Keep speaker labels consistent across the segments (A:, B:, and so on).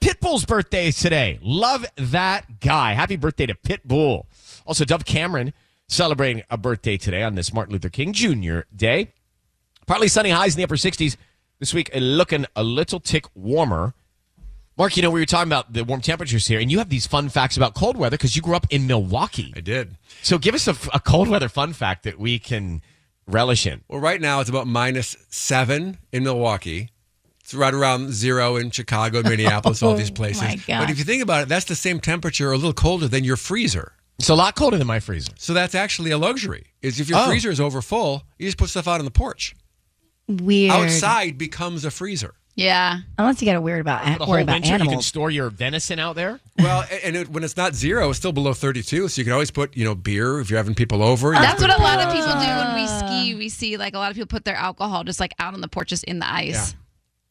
A: Pitbull's birthday is today. Love that guy. Happy birthday to Pitbull. Also, Dove Cameron celebrating a birthday today on this Martin Luther King Jr. Day. Partly sunny highs in the upper 60s. This week, looking a little tick warmer. Mark, you know, we were talking about the warm temperatures here, and you have these fun facts about cold weather because you grew up in Milwaukee.
B: I did.
A: So give us a, a cold weather fun fact that we can relish in.
B: Well, right now it's about minus seven in Milwaukee. It's right around zero in Chicago, Minneapolis, all these oh places.
C: my God.
B: But if you think about it, that's the same temperature, or a little colder than your freezer.
A: It's a lot colder than my freezer.
B: So that's actually a luxury. Is if your
A: Oh.
B: freezer is over full, you just put stuff out on the porch.
C: Weird.
B: Outside becomes a freezer.
C: Yeah. Unless you got to worry about
A: For the whole
C: worry about
A: winter, you can
C: animals.
A: store your venison out there.
B: Well, a- and it, when it's not zero, it's still below 32. So you can always put, you know, beer if you're having people over. You
D: That's
B: just
D: what
B: put-
D: a lot of people do when we ski. We see like a lot of people put their alcohol just like out on the porch, porches in the ice.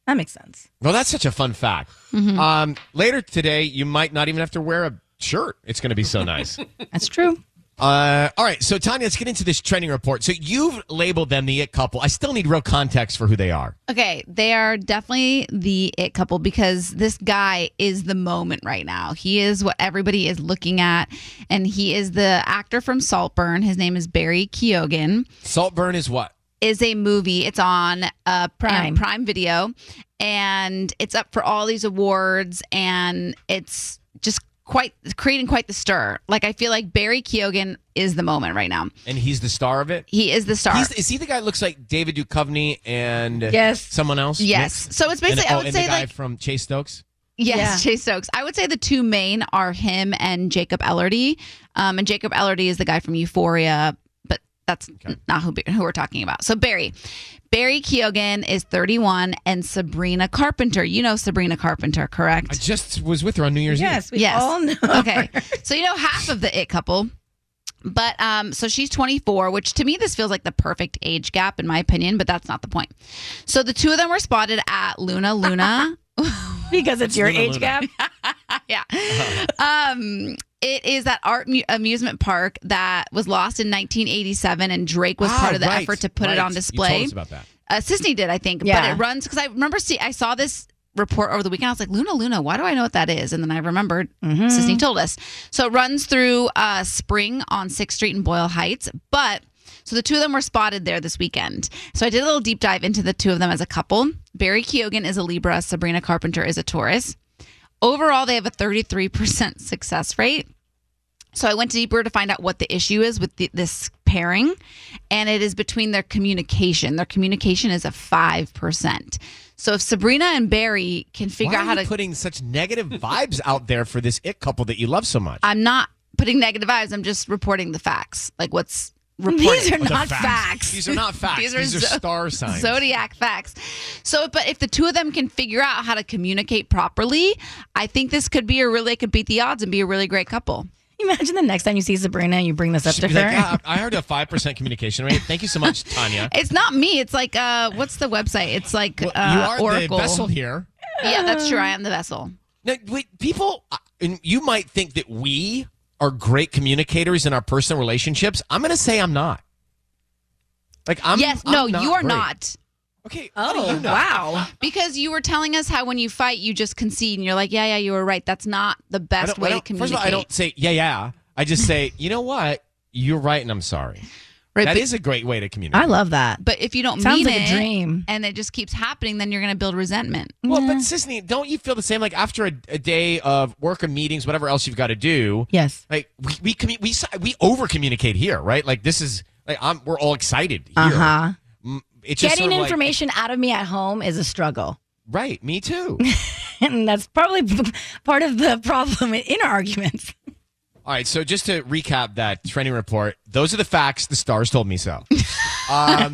C: That makes sense.
A: Well, that's such a fun fact.
D: Mhm.
A: Um, later today, you might not even have to wear a shirt. It's going to be so nice.
C: That's true.
A: Uh, all right, so Tanya, let's get into this trending report. So you've labeled them the it couple. I still need real context for who they are.
D: Okay, they are definitely the it couple because this guy is the moment right now. He is what everybody is looking at, and he is the actor from Saltburn. His name is Barry Keoghan.
A: Saltburn is what?
D: Is a movie. It's on uh,
C: Prime.
D: Prime Video, and it's up for all these awards, and it's just quite creating quite the stir. Like I feel like Barry Keoghan is the moment right now.
A: And he's the star of it.
D: He is the star.
A: He's, is he the guy that looks like David Duchovny and
C: Yes.
A: someone else?
D: Yes.
A: mixed?
D: So it's basically-
A: and,
D: I
A: oh,
D: would
A: and
D: say,
A: the guy
D: like-
A: from Chase Stokes.
D: Yes,
C: Yeah.
D: Chase Stokes. I would say the two main are him and Jacob Elordi. Um, and Jacob Elordi is the guy from Euphoria, but that's not who, who we're talking about. So Barry, Barry Keoghan is 31, and Sabrina Carpenter. You know Sabrina Carpenter, correct?
A: I just was with her on New Year's
C: Yes,
A: Eve.
C: Yes, we
D: Yes.
C: all know.
D: okay, so you know half of the it couple. But um, so she's 24, which to me this feels like the perfect age gap in my opinion, but that's not the point. So the two of them were spotted at Luna Luna.
C: because it's your
A: Luna
C: age
A: Luna.
C: gap.
D: yeah. Um, it is that art mu- amusement park that was lost in 1987, and Drake was
A: Ah,
D: part of the
A: right,
D: effort to put it
A: right.
D: on
A: You
D: display.
A: told us about that.
D: Uh, Sisanie did, I think,
C: Yeah.
D: but it runs because I remember see I saw this report over the weekend. I was like, Luna Luna, why do I know what that is? And then I remembered
C: Mm-hmm.
D: Sisanie told us. So it runs through uh, Spring on Sixth Street in Boyle Heights, but. So the two of them were spotted there this weekend. So I did a little deep dive into the two of them as a couple. Barry Keoghan is a Libra, Sabrina Carpenter is a Taurus. Overall, they have a 33% success rate. So I went deeper to find out what the issue is with the, this pairing, and it is between their communication. Their communication is a 5%. So if Sabrina and Barry can figure
A: Why
D: out
A: are
D: how
A: you
D: to,
A: putting such negative vibes out there for this it couple that you love so much?
D: I'm not putting negative vibes. I'm just reporting the facts, like what's reported.
C: These are
A: The
C: not facts.
A: These are not facts.
D: These
A: These
D: are
A: are,
D: zo-
A: star signs.
D: Zodiac facts. So, but if the two of them can figure out how to communicate properly, I think this could be a really could beat the odds and be a really great couple.
C: Imagine the next time you see Sabrina and you bring this up
A: She'd
C: to her.
A: like, "Yeah, I heard a five percent communication rate. Thank you so much, Tanya.
D: It's not me. It's like uh, what's the website? It's like
A: Well,
D: uh,
A: you are
D: Oracle.
A: the vessel here.
D: Yeah, that's true. I am the vessel.
A: Now, wait, people, uh, and you might think that we are great communicators in our personal relationships. I'm going to say I'm not. Like I'm.
D: yes,
A: I'm
D: no, you are
A: great.
D: not.
A: Okay.
C: oh,
A: you know?
C: wow.
D: Because you were telling us how when you fight, you just concede and you're like, yeah, yeah, you were right. That's not the best way to communicate.
A: First of all, I don't say yeah, yeah. I just say, you know what? You're right, and I'm sorry.
D: Right,
A: That
D: but,
A: is a great way to communicate.
C: I love that.
D: but if you don't
C: Sounds
D: mean
C: like a
D: it
C: dream.
D: and it just keeps happening, then you're going to build resentment.
A: Well, but Sisanie, don't you feel the same? Like after a, a day of work and meetings, whatever else you've got to do,
C: Yes.
A: like we we commu- we we over communicate here, right? Like this is like I'm we're all excited.
C: Uh huh.
A: It's just
C: Getting
A: sort of like-
C: information out of me at home is a struggle.
A: right? Me too.
C: And that's probably p- part of the problem in our arguments.
A: All right, so just to recap that training report, those are the facts. The stars told me so. Um,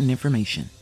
E: important information.